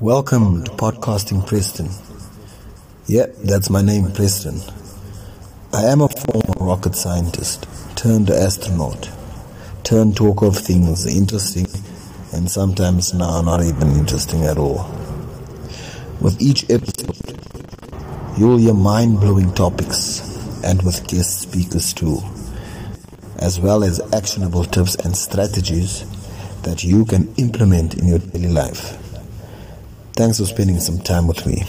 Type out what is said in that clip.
Welcome to Podcasting Preston. Yeah, that's my name, Preston. I am a former rocket scientist turned astronaut, turned talker of things interesting and sometimes now not even interesting at all. With each episode, you'll hear mind blowing topics and with guest speakers too, as well as actionable tips and strategies that you can implement in your daily life. Thanks for spending some time with me.